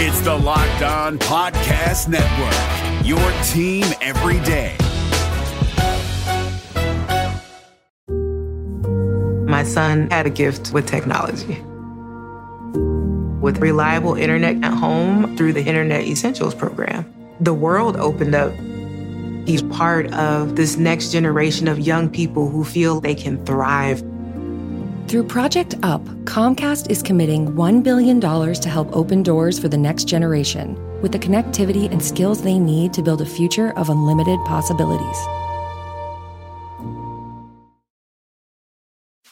It's the Locked On Podcast Network, your team every day. My son had a gift with technology. With reliable internet at home through the Internet Essentials program, the world opened up. He's part of this next generation of young people who feel they can thrive. Through Project UP, Comcast is committing $1 billion to help open doors for the next generation with the connectivity and skills they need to build a future of unlimited possibilities.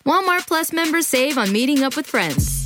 Walmart Plus members save on meeting up with friends.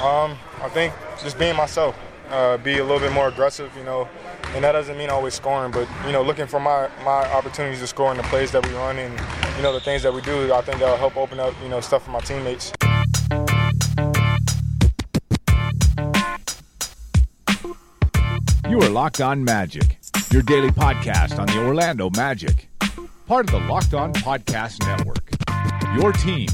Um, I think just being myself, uh, be a little bit more aggressive, you know, and that doesn't mean always scoring, but you know, looking for my my opportunities to score in the plays that we run and you know the things that we do. I think that'll help open up you know stuff for my teammates. You are Locked On Magic, your daily podcast on the Orlando Magic, part of the Locked On Podcast Network. Your team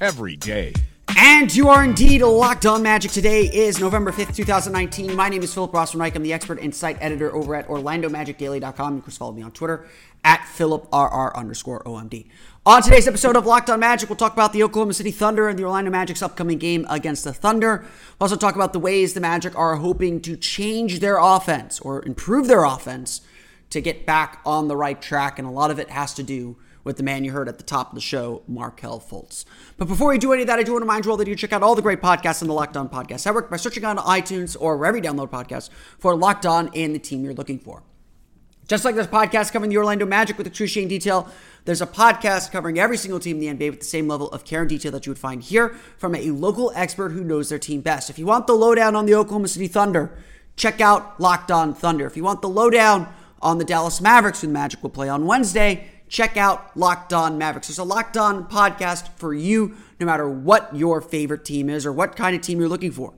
every day. And you are indeed locked on magic. Today is November 5th, 2019. My name is Philip Rossman-Reich. I'm the expert insight editor over at OrlandoMagicDaily.com. You can follow me on Twitter at PhilipRR underscore OMD. On today's episode of Locked on Magic, we'll talk about the Oklahoma City Thunder and the Orlando Magic's upcoming game against the Thunder. We'll also talk about the ways the Magic are hoping to change their offense or improve their offense to get back on the right track. And a lot of it has to do with the man you heard at the top of the show, Markelle Fultz. But before we do any of that, I do want to remind you all that you check out all the great podcasts on the Locked On Podcast Network by searching on iTunes or wherever you download podcasts for Locked On and the team you're looking for. Just like this podcast covering the Orlando Magic with excruciating detail, there's a podcast covering every single team in the NBA with the same level of care and detail that you would find here from a local expert who knows their team best. If you want the lowdown on the Oklahoma City Thunder, check out Locked On Thunder. If you want the lowdown on the Dallas Mavericks, who the Magic will play on Wednesday, check out Locked On Mavericks. There's a Locked On podcast for you, no matter what your favorite team is or what kind of team you're looking for.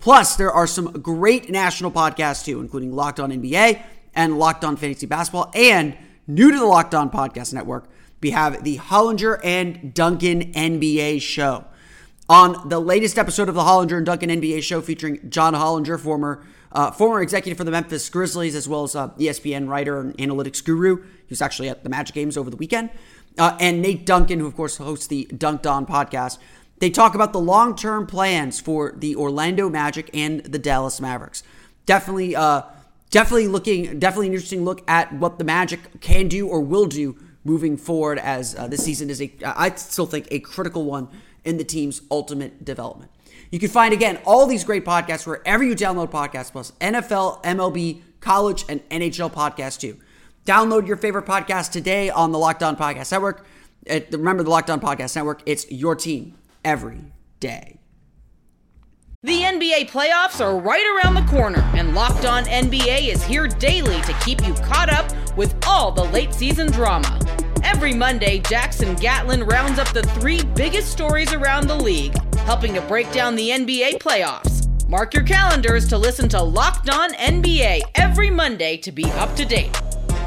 Plus, there are some great national podcasts too, including Locked On NBA and Locked On Fantasy Basketball. And new to the Locked On Podcast Network, we have the Hollinger and Duncan NBA show. On the latest episode of the Hollinger and Duncan NBA show featuring John Hollinger, former uh, former executive for the Memphis Grizzlies, as well as uh, ESPN writer and analytics guru. He was actually at the Magic games over the weekend. Uh, and Nate Duncan, who of course hosts the Dunc'd On podcast. They talk about the long term plans for the Orlando Magic and the Dallas Mavericks. Definitely, uh, definitely looking, definitely an interesting look at what the Magic can do or will do moving forward. As uh, this season is a, I still think a critical one in the team's ultimate development. You can find, again, all these great podcasts wherever you download podcasts, plus NFL, MLB, college, and NHL podcasts too. Download your favorite podcast today on the Locked On Podcast Network. Uh, remember the Locked On Podcast Network, it's your team every day. The NBA playoffs are right around the corner, and Locked On NBA is here daily to keep you caught up with all the late season drama. Every Monday, Jackson Gatlin rounds up the three biggest stories around the league, helping to break down the NBA playoffs. Mark your calendars to listen to Locked On NBA every Monday to be up to date.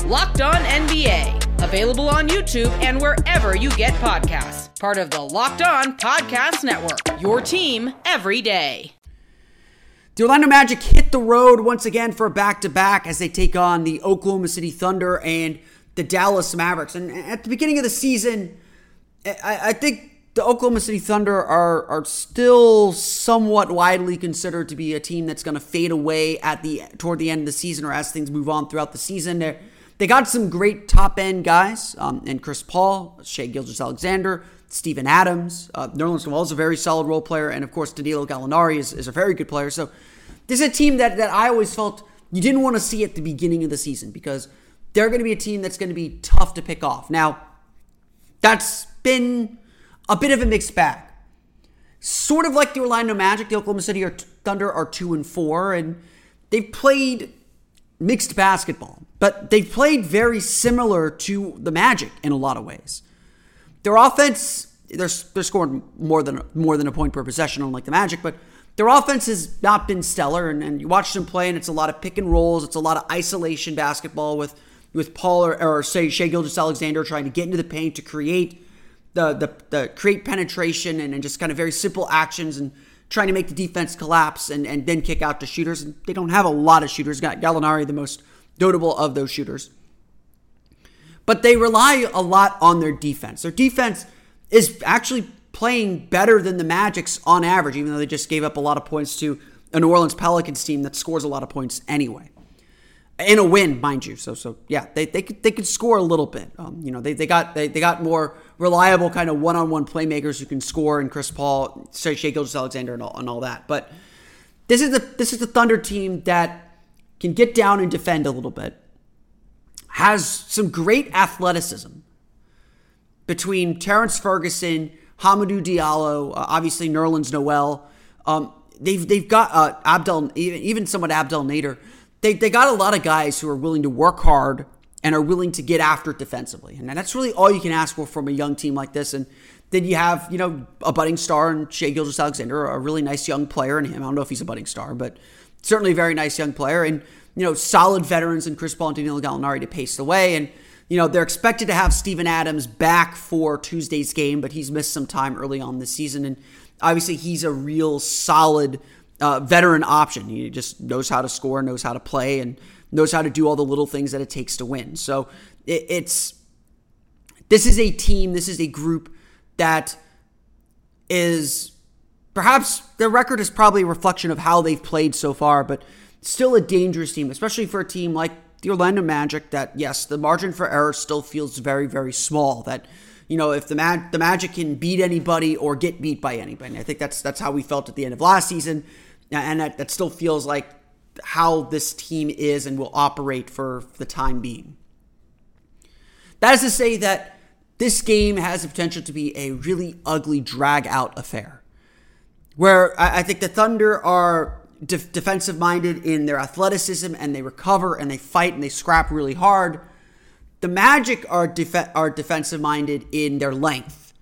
Locked On NBA, available on YouTube and wherever you get podcasts. Part of the Locked On Podcast Network, your team every day. The Orlando Magic hit the road once again for a back to back as they take on the Oklahoma City Thunder and the Dallas Mavericks. And at the beginning of the season, I, I think the Oklahoma City Thunder are are still somewhat widely considered to be a team that's going to fade away at the toward the end of the season or as things move on throughout the season. They they got some great top end guys, um, and Chris Paul, Shai Gilgeous-Alexander, Steven Adams, uh, Nerlens Noel is a very solid role player, and of course Danilo Gallinari is, is a very good player. So this is a team that that I always felt you didn't want to see at the beginning of the season because they're going to be a team that's going to be tough to pick off. Now, that's been a bit of a mixed bag. Sort of like the Orlando Magic, the Oklahoma City Thunder are two and four, and they've played mixed basketball, but they've played very similar to the Magic in a lot of ways. Their offense, they're, they're scoring more than more than a point per possession, unlike the Magic, but their offense has not been stellar. And, and you watch them play, and it's a lot of pick and rolls, it's a lot of isolation basketball with with Paul or, or say Shai Gilgeous-Alexander trying to get into the paint to create the the, the create penetration and, and just kind of very simple actions and trying to make the defense collapse and, and then kick out to shooters. And they don't have a lot of shooters. Got Gallinari, the most notable of those shooters. But they rely a lot on their defense. Their defense is actually playing better than the Magic's on average, even though they just gave up a lot of points to a New Orleans Pelicans team that scores a lot of points anyway in a win, mind you. So so yeah, they they could they could score a little bit. Um, you know, they, they got they, they got more reliable kind of one on one playmakers who can score, and Chris Paul, Shai Gilgeous-Alexander, and all and all that. But this is the this is the Thunder team that can get down and defend a little bit. Has some great athleticism between Terrence Ferguson, Hamidou Diallo, uh, obviously Nerlens Noel. Um, they've they've got uh, Abdel, even even somewhat Abdel Nader they, they got a lot of guys who are willing to work hard and are willing to get after it defensively. And that's really all you can ask for from a young team like this. And then you have, you know, a budding star and Shai Gilgeous-Alexander, a really nice young player in him. I don't know if he's a budding star, but certainly a very nice young player. And, you know, solid veterans in Chris Paul and Danilo Gallinari to pace the way. And, you know, they're expected to have Steven Adams back for Tuesday's game, but he's missed some time early on this season. And obviously he's a real solid – uh, veteran option. He just knows how to score, knows how to play, and knows how to do all the little things that it takes to win. So it, it's this is a team, this is a group that is perhaps their record is probably a reflection of how they've played so far, but still a dangerous team, especially for a team like the Orlando Magic. That yes, the margin for error still feels very, very small. That you know, if the Mag- the Magic can beat anybody or get beat by anybody. I think that's that's how we felt at the end of last season and that, that still feels like how this team is and will operate for the time being. That is to say that this game has the potential to be a really ugly drag out affair. Where I, think the Thunder are de- defensive minded in their athleticism and they recover and they fight and they scrap really hard. The Magic are, def- are defensive minded in their length.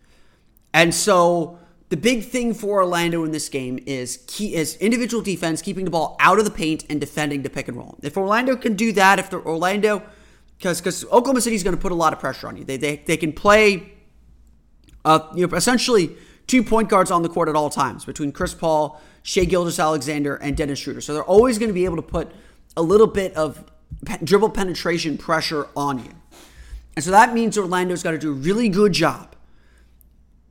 And so the big thing for Orlando in this game is key is individual defense, keeping the ball out of the paint and defending the pick and roll. If Orlando can do that, if the Orlando, because because Oklahoma City is going to put a lot of pressure on you. They they, they can play, uh, you know, essentially two point guards on the court at all times between Chris Paul, Shai Gilgeous-Alexander, and Dennis Schroeder. So they're always going to be able to put a little bit of dribble penetration pressure on you. And so that means Orlando's got to do a really good job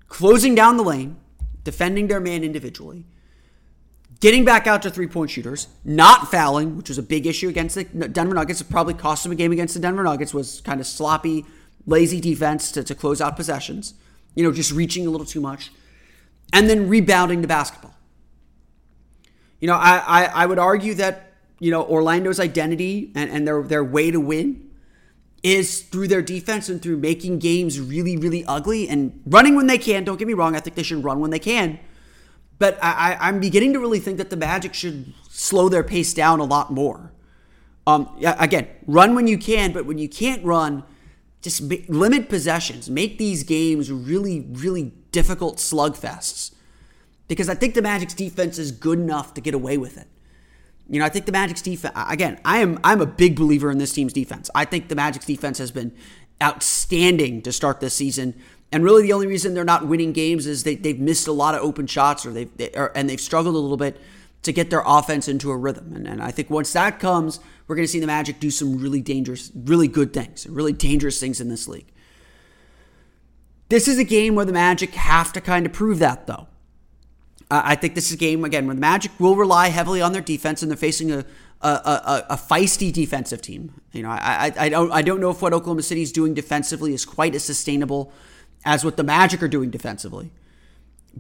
closing down the lane, defending their man individually, getting back out to three point shooters, not fouling, which was a big issue against the Denver Nuggets. It probably cost them a game against the Denver Nuggets, was kind of sloppy, lazy defense to, to close out possessions, you know, just reaching a little too much, and then rebounding the basketball. You know, I, I, I would argue that, you know, Orlando's identity and, and their, their way to win is through their defense and through making games really, really ugly and running when they can. Don't get me wrong, I think they should run when they can. But I, am beginning to really think that the Magic should slow their pace down a lot more. Um, again, run when you can, but when you can't run, just limit possessions. Make these games really, really difficult slugfests. Because I think the Magic's defense is good enough to get away with it. You know, I think the Magic's defense again, I am I'm a big believer in this team's defense. I think the Magic's defense has been outstanding to start this season. And really the only reason they're not winning games is they, they've missed a lot of open shots or they've they, or, and they've struggled a little bit to get their offense into a rhythm. And, and I think once that comes, we're going to see the Magic do some really dangerous, really good things, really dangerous things in this league. This is a game where the Magic have to kind of prove that, though. I think this is a game again where the Magic will rely heavily on their defense, and they're facing a a, a, a feisty defensive team. You know, I, I, I don't I don't know if what Oklahoma City is doing defensively is quite as sustainable as what the Magic are doing defensively.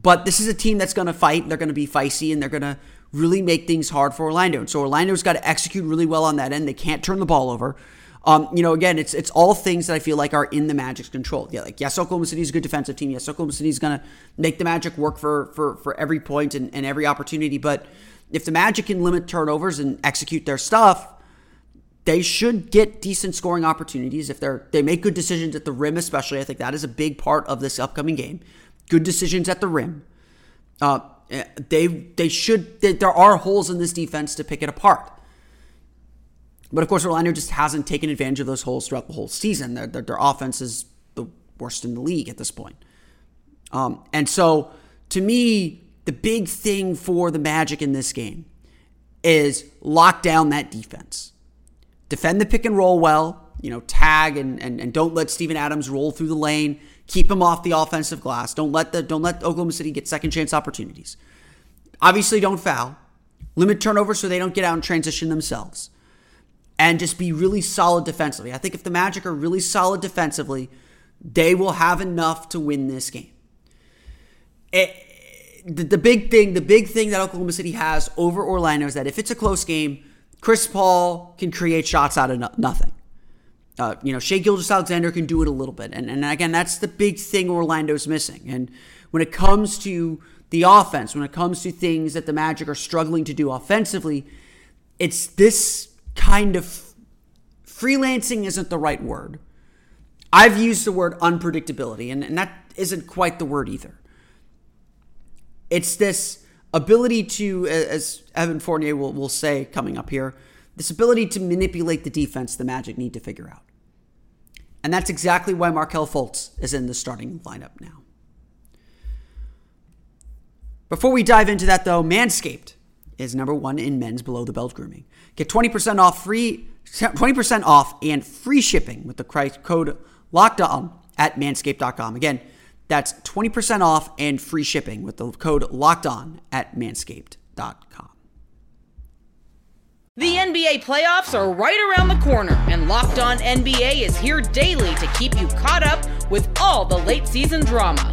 But this is a team that's going to fight. They're going to be feisty, and they're going to really make things hard for Orlando. And so Orlando's got to execute really well on that end. They can't turn the ball over. Um, you know, again, it's it's all things that I feel like are in the Magic's control. Yeah, like yes, Oklahoma City is a good defensive team. Yes, Oklahoma City is going to make the Magic work for for for every point and, and every opportunity. But If the Magic can limit turnovers and execute their stuff, they should get decent scoring opportunities if they're they make good decisions at the rim, especially. I think that is a big part of this upcoming game. Good decisions at the rim. Uh, they they should. They, there are holes in this defense to pick it apart. But of course, Orlando just hasn't taken advantage of those holes throughout the whole season. Their, their, their offense is the worst in the league at this point. Um, and so, to me, the big thing for the Magic in this game is lock down that defense. Defend the pick and roll well, you know, tag and, and, and don't let Steven Adams roll through the lane. Keep him off the offensive glass. Don't let the don't let Oklahoma City get second chance opportunities. Obviously, don't foul. Limit turnovers so they don't get out and transition themselves. And just be really solid defensively. I think if the Magic are really solid defensively, they will have enough to win this game. It, the, the big thing, the big thing that Oklahoma City has over Orlando is that if it's a close game, Chris Paul can create shots out of no, nothing. Uh, you know, Shai Gilgeous-Alexander can do it a little bit. And, and again, that's the big thing Orlando's missing. And when it comes to the offense, when it comes to things that the Magic are struggling to do offensively, it's this kind of freelancing isn't the right word. I've used the word unpredictability, and, and that isn't quite the word either. It's this ability to, as Evan Fournier will, will say coming up here, this ability to manipulate the defense the Magic need to figure out. And that's exactly why Markelle Fultz is in the starting lineup now. Before we dive into that, though, Manscaped is number one in men's below the belt grooming. Get 20% off free, 20% off and free shipping with the code locked on at manscaped.com. Again, that's 20% off and free shipping with the code locked on at manscaped.com. The NBA playoffs are right around the corner, and Locked On NBA is here daily to keep you caught up with all the late season drama.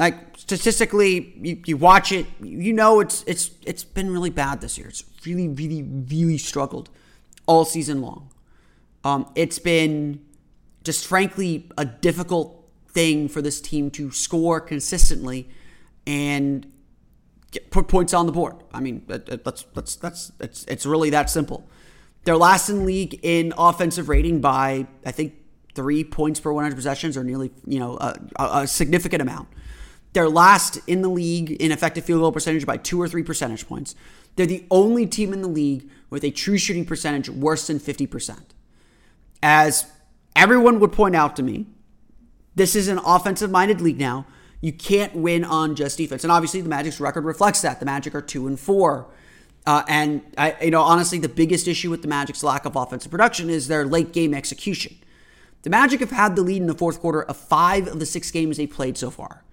Like statistically, you, you watch it, you know it's it's it's been really bad this year. It's really, really, really struggled all season long. Um, it's been just frankly a difficult thing for this team to score consistently and put points on the board. I mean, that's that's that's it's it's really that simple. They're last in league in offensive rating by I think three points per 100 possessions, or nearly you know a, a significant amount. They're last in the league in effective field goal percentage by two or three percentage points. They're the only team in the league with a true shooting percentage worse than 50%. As everyone would point out to me, this is an offensive minded league now you can't win on just defense. And obviously, the Magic's record reflects that. The Magic are two and four. Uh, and I, you know, honestly, the biggest issue with the Magic's lack of offensive production is their late game execution. The Magic have had the lead in the fourth quarter of five of the six games they played so far.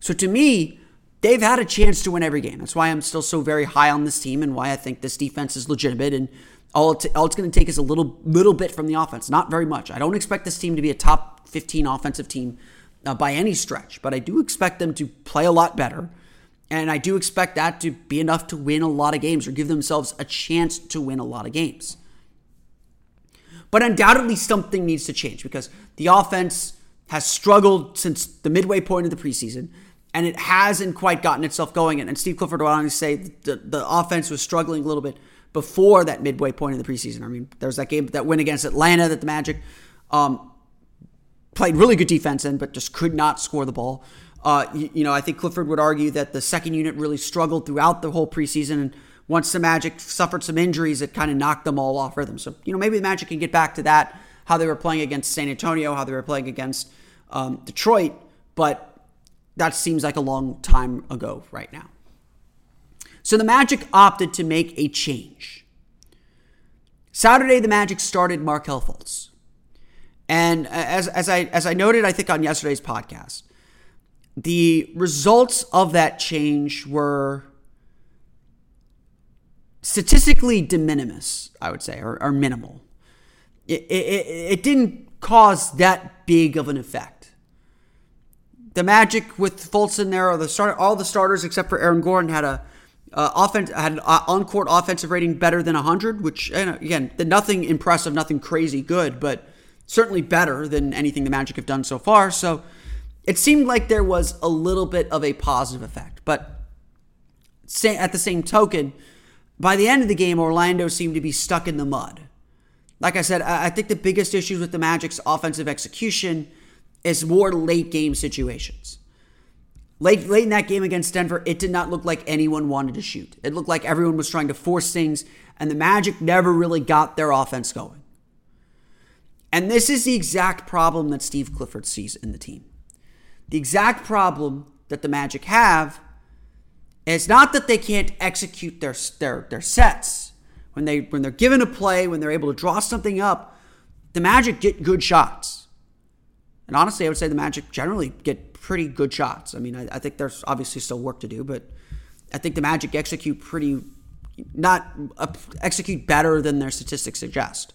So to me, they've had a chance to win every game. That's why I'm still so very high on this team and why I think this defense is legitimate. And all, it, all it's going to take is a little little bit from the offense, not very much. I don't expect this team to be a top 15 offensive team uh, by any stretch, but I do expect them to play a lot better. And I do expect that to be enough to win a lot of games or give themselves a chance to win a lot of games. But undoubtedly, something needs to change because the offense has struggled since the midway point of the preseason, and it hasn't quite gotten itself going. And Steve Clifford on to say the, the offense was struggling a little bit before that midway point in the preseason. I mean, there was that game, that win against Atlanta that the Magic um, played really good defense in, but just could not score the ball. Uh, you, you, know, I think Clifford would argue that the second unit really struggled throughout the whole preseason. And once the Magic suffered some injuries, it kind of knocked them all off rhythm. So, you know, maybe the Magic can get back to that, how they were playing against San Antonio, how they were playing against um, Detroit. But that seems like a long time ago right now. So the Magic opted to make a change. Saturday, the Magic started Markelle Fultz. And as, as I as I noted, I think on yesterday's podcast, the results of that change were statistically de minimis, I would say, or, or minimal. it, it, it didn't cause that big of an effect. The Magic with Fultz in there, the start, all the starters except for Aaron Gordon had a uh, offense had an on court offensive rating better than 100, which again, nothing impressive, nothing crazy good, but certainly better than anything the Magic have done so far. So it seemed like there was a little bit of a positive effect, but at the same token, by the end of the game, Orlando seemed to be stuck in the mud. Like I said, I think the biggest issues with the Magic's offensive execution is more late game situations. Late, late in that game against Denver, it did not look like anyone wanted to shoot. It looked like everyone was trying to force things, and the Magic never really got their offense going. And this is the exact problem that Steve Clifford sees in the team. The exact problem that the Magic have is not that they can't execute their, their, their sets. When, they, when they're given a play, when they're able to draw something up, the Magic get good shots. And honestly, I would say the Magic generally get pretty good shots. I mean, I, I think there's obviously still work to do, but I think the Magic execute pretty, not uh, execute better than their statistics suggest.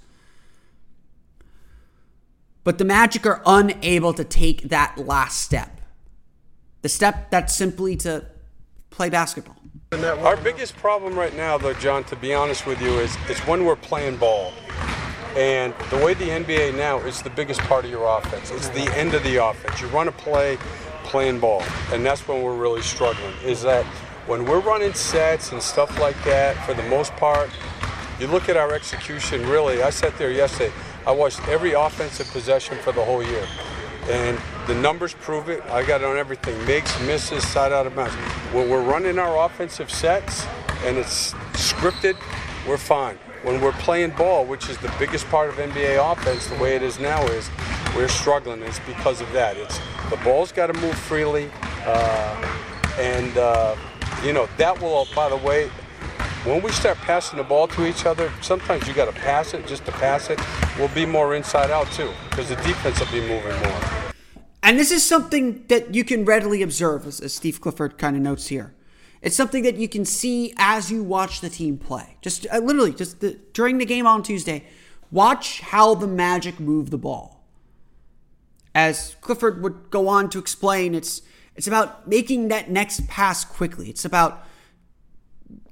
But the Magic are unable to take that last step. The step that's simply to play basketball. Our biggest problem right now, though, John, to be honest with you, is it's when we're playing ball. And the way the NBA now is the biggest part of your offense. It's the end of the offense. You run a play, playing ball, and that's when we're really struggling. Is that when we're running sets and stuff like that, for the most part, you look at our execution. Really, I sat there yesterday. I watched every offensive possession for the whole year, and the numbers prove it. I got it on everything: makes, misses, side out of bounds. When we're running our offensive sets and it's scripted, we're fine when we're playing ball, which is the biggest part of NBA offense, the way it is now is we're struggling. It's because of that. It's the ball's got to move freely, uh, and uh, you know that will. By the way, when we start passing the ball to each other, sometimes you got to pass it just to pass it. We'll be more inside out too, because the defense will be moving more. And this is something that you can readily observe, as, as Steve Clifford kind of notes here. It's something that you can see as you watch the team play. Just uh, literally, just the, during the game on Tuesday, watch how the Magic move the ball. As Clifford would go on to explain, it's it's about making that next pass quickly. It's about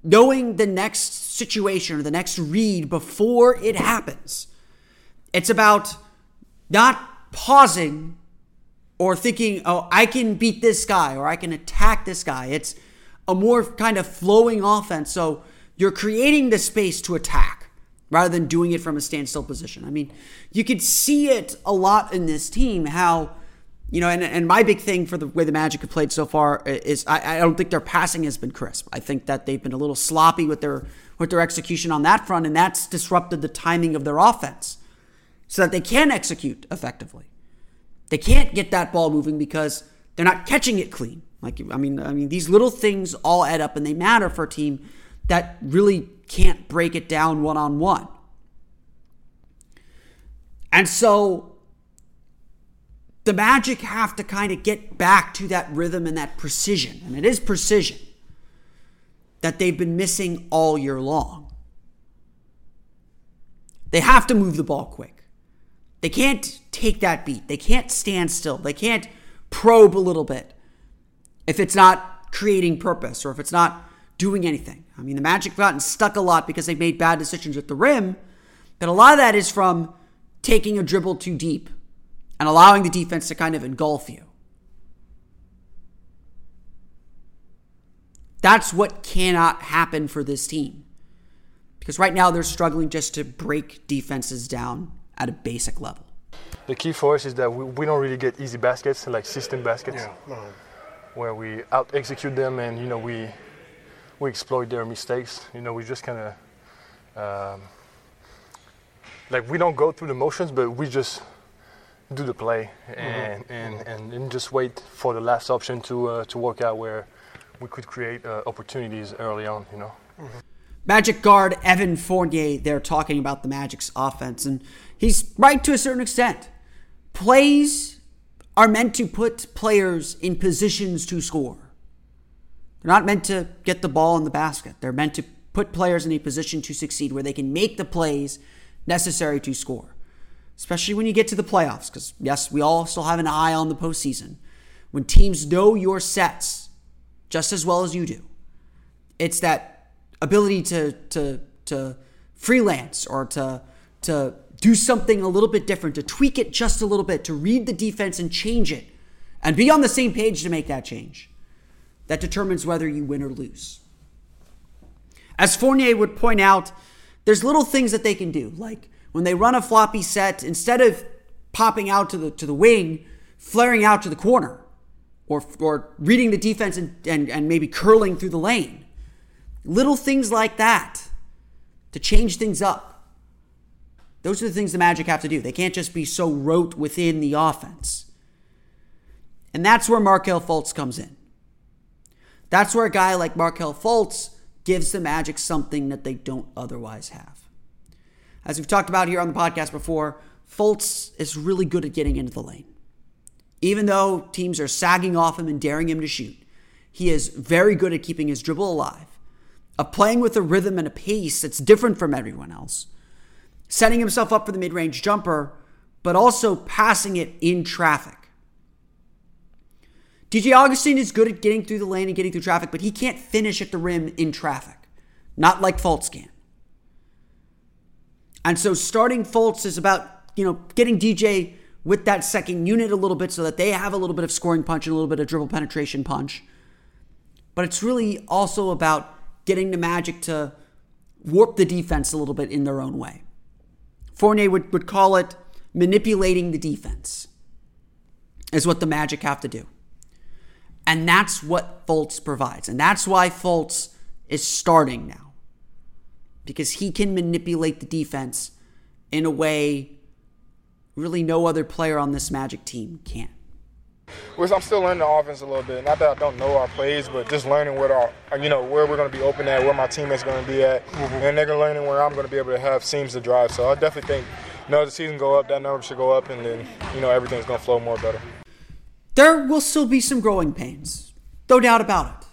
knowing the next situation or the next read before it happens. It's about not pausing or thinking, oh, I can beat this guy or I can attack this guy. It's a more kind of flowing offense. So you're creating the space to attack rather than doing it from a standstill position. I mean, you could see it a lot in this team how, you know, and, and my big thing for the way the Magic have played so far is I, I don't think their passing has been crisp. I think that they've been a little sloppy with their with their execution on that front, and that's disrupted the timing of their offense so that they can execute effectively. They can't get that ball moving because they're not catching it clean. Like I mean, I mean these little things all add up and they matter for a team that really can't break it down one on one. And so the Magic have to kind of get back to that rhythm and that precision. And it is precision that they've been missing all year long. They have to move the ball quick. They can't take that beat. They can't stand still. They can't probe a little bit if it's not creating purpose or if it's not doing anything. I mean, the Magic have gotten stuck a lot because they've made bad decisions at the rim, but a lot of that is from taking a dribble too deep and allowing the defense to kind of engulf you. That's what cannot happen for this team. Because right now they're struggling just to break defenses down at a basic level. The key for us is that we, we don't really get easy baskets, like system baskets. Yeah. Where we out execute them and you know we we exploit their mistakes. You know we just kind of um, like we don't go through the motions, but we just do the play and mm-hmm. and, and, and just wait for the last option to uh, to work out where we could create uh, opportunities early on. You know. Mm-hmm. Magic guard Evan Fournier, they're talking about the Magic's offense, and he's right to a certain extent. Plays are meant to put players in positions to score. They're not meant to get the ball in the basket. They're meant to put players in a position to succeed where they can make the plays necessary to score. especially when you get to the playoffs, because yes, we all still have an eye on the postseason. When teams know your sets just as well as you do, it's that ability to to to freelance or to to do something a little bit different, to tweak it just a little bit, to read the defense and change it, and be on the same page to make that change. That determines whether you win or lose. As Fournier would point out, there's little things that they can do, like when they run a floppy set, instead of popping out to the to the wing, flaring out to the corner, or or reading the defense and, and, and maybe curling through the lane. Little things like that to change things up. Those are the things the Magic have to do. They can't just be so rote within the offense. And that's where Markelle Fultz comes in. That's where a guy like Markelle Fultz gives the Magic something that they don't otherwise have. As we've talked about here on the podcast before, Fultz is really good at getting into the lane. Even though teams are sagging off him and daring him to shoot, he is very good at keeping his dribble alive, of playing with a rhythm and a pace that's different from everyone else, setting himself up for the mid range jumper, but also passing it in traffic. DJ Augustin is good at getting through the lane and getting through traffic, but he can't finish at the rim in traffic. Not like Fultz can. And so starting Fultz is about, you know, getting DJ with that second unit a little bit so that they have a little bit of scoring punch and a little bit of dribble penetration punch. But it's really also about getting the Magic to warp the defense a little bit in their own way. Fournier would, would call it manipulating the defense, is what the Magic have to do. And that's what Fultz provides. And that's why Fultz is starting now because he can manipulate the defense in a way really no other player on this Magic team can. I'm still learning the offense a little bit. Not that I don't know our plays, but just learning what our, you know, where we're going to be open at, where my teammates going to be at, mm-hmm. and they're learning where I'm going to be able to have seams to drive. So I definitely think, you know, the season go up, that number should go up, and then, you know, everything's going to flow more better. There will still be some growing pains, no doubt about it.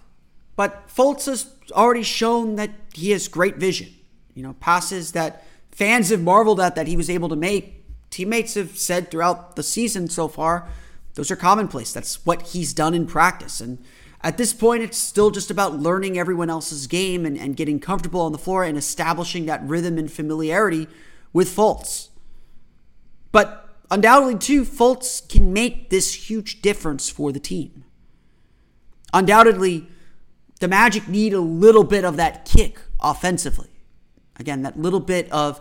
But Fultz has already shown that he has great vision. You know, passes that fans have marveled at that he was able to make. Teammates have said throughout the season so far, those are commonplace. That's what he's done in practice. And at this point, it's still just about learning everyone else's game and, and getting comfortable on the floor and establishing that rhythm and familiarity with Fultz. But undoubtedly, too, Fultz can make this huge difference for the team. Undoubtedly, the Magic need a little bit of that kick offensively. Again, that little bit of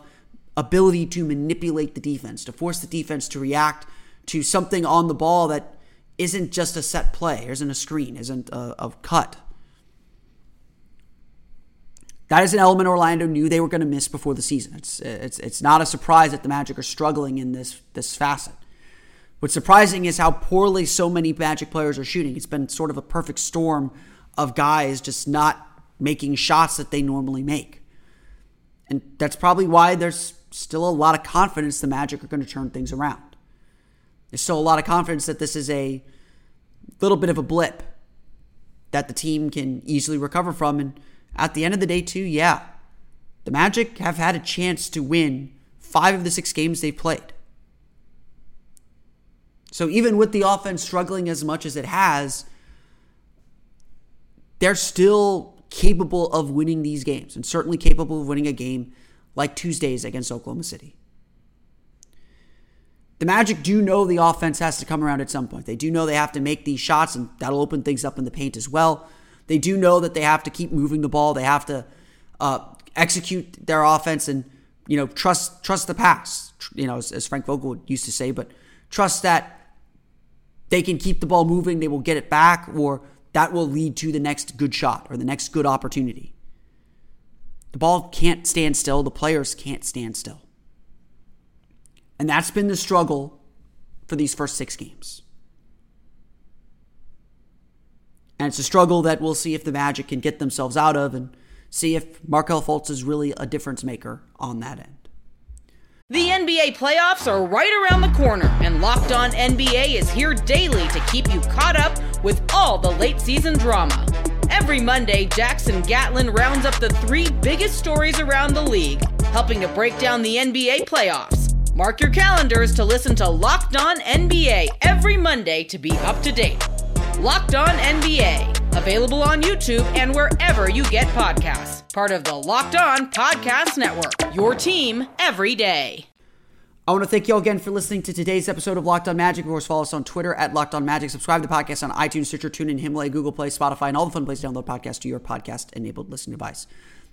ability to manipulate the defense, to force the defense to react to something on the ball that isn't just a set play, isn't a screen, isn't a, a cut. That is an element Orlando knew they were going to miss before the season. It's, it's, it's not a surprise that the Magic are struggling in this, this facet. What's surprising is how poorly so many Magic players are shooting. It's been sort of a perfect storm of guys just not making shots that they normally make. And that's probably why there's still a lot of confidence the Magic are going to turn things around. There's still a lot of confidence that this is a little bit of a blip that the team can easily recover from. And at the end of the day, too, yeah, the Magic have had a chance to win five of the six games they've played. So even with the offense struggling as much as it has, they're still capable of winning these games and certainly capable of winning a game like Tuesdays against Oklahoma City. The Magic do know the offense has to come around at some point. They do know they have to make these shots, and that'll open things up in the paint as well. They do know that they have to keep moving the ball. They have to uh, execute their offense and you know trust trust the pass. You know, as, as Frank Vogel used to say, but trust that they can keep the ball moving. They will get it back, or that will lead to the next good shot or the next good opportunity. The ball can't stand still, the players can't stand still. And that's been the struggle for these first six games. And it's a struggle that we'll see if the Magic can get themselves out of and see if Markelle Fultz is really a difference maker on that end. The NBA playoffs are right around the corner, and Locked On NBA is here daily to keep you caught up with all the late season drama. Every Monday, Jackson Gatlin rounds up the three biggest stories around the league, helping to break down the NBA playoffs. Mark your calendars to listen to Locked On NBA every Monday to be up to date. Locked On NBA, available on YouTube and wherever you get podcasts. Part of the Locked On Podcast Network. Your team every day. I want to thank you all again for listening to today's episode of Locked On Magic. Of course, follow us on Twitter at Locked On Magic. Subscribe to the podcast on iTunes, Stitcher, TuneIn, Himalaya, Google Play, Spotify, and all the fun places to download podcasts to your podcast-enabled listening device.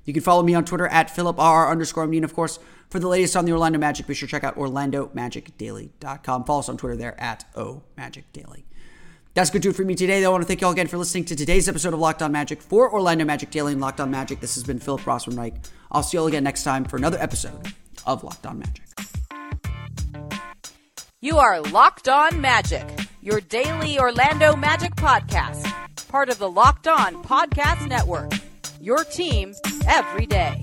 You can follow me on Twitter at PhilipRR underscore Mean. of course, for the latest on the Orlando Magic, be sure to check out OrlandoMagicDaily.com. Follow us on Twitter there at OMagicDaily. That's good to it for me today. Though. I want to thank you all again for listening to today's episode of Locked On Magic for Orlando Magic Daily and Locked On Magic. This has been Philip Rossman Reich. I'll see you all again next time for another episode of Locked On Magic. You are Locked On Magic, your daily Orlando Magic podcast, part of the Locked On Podcast Network. Your team every day.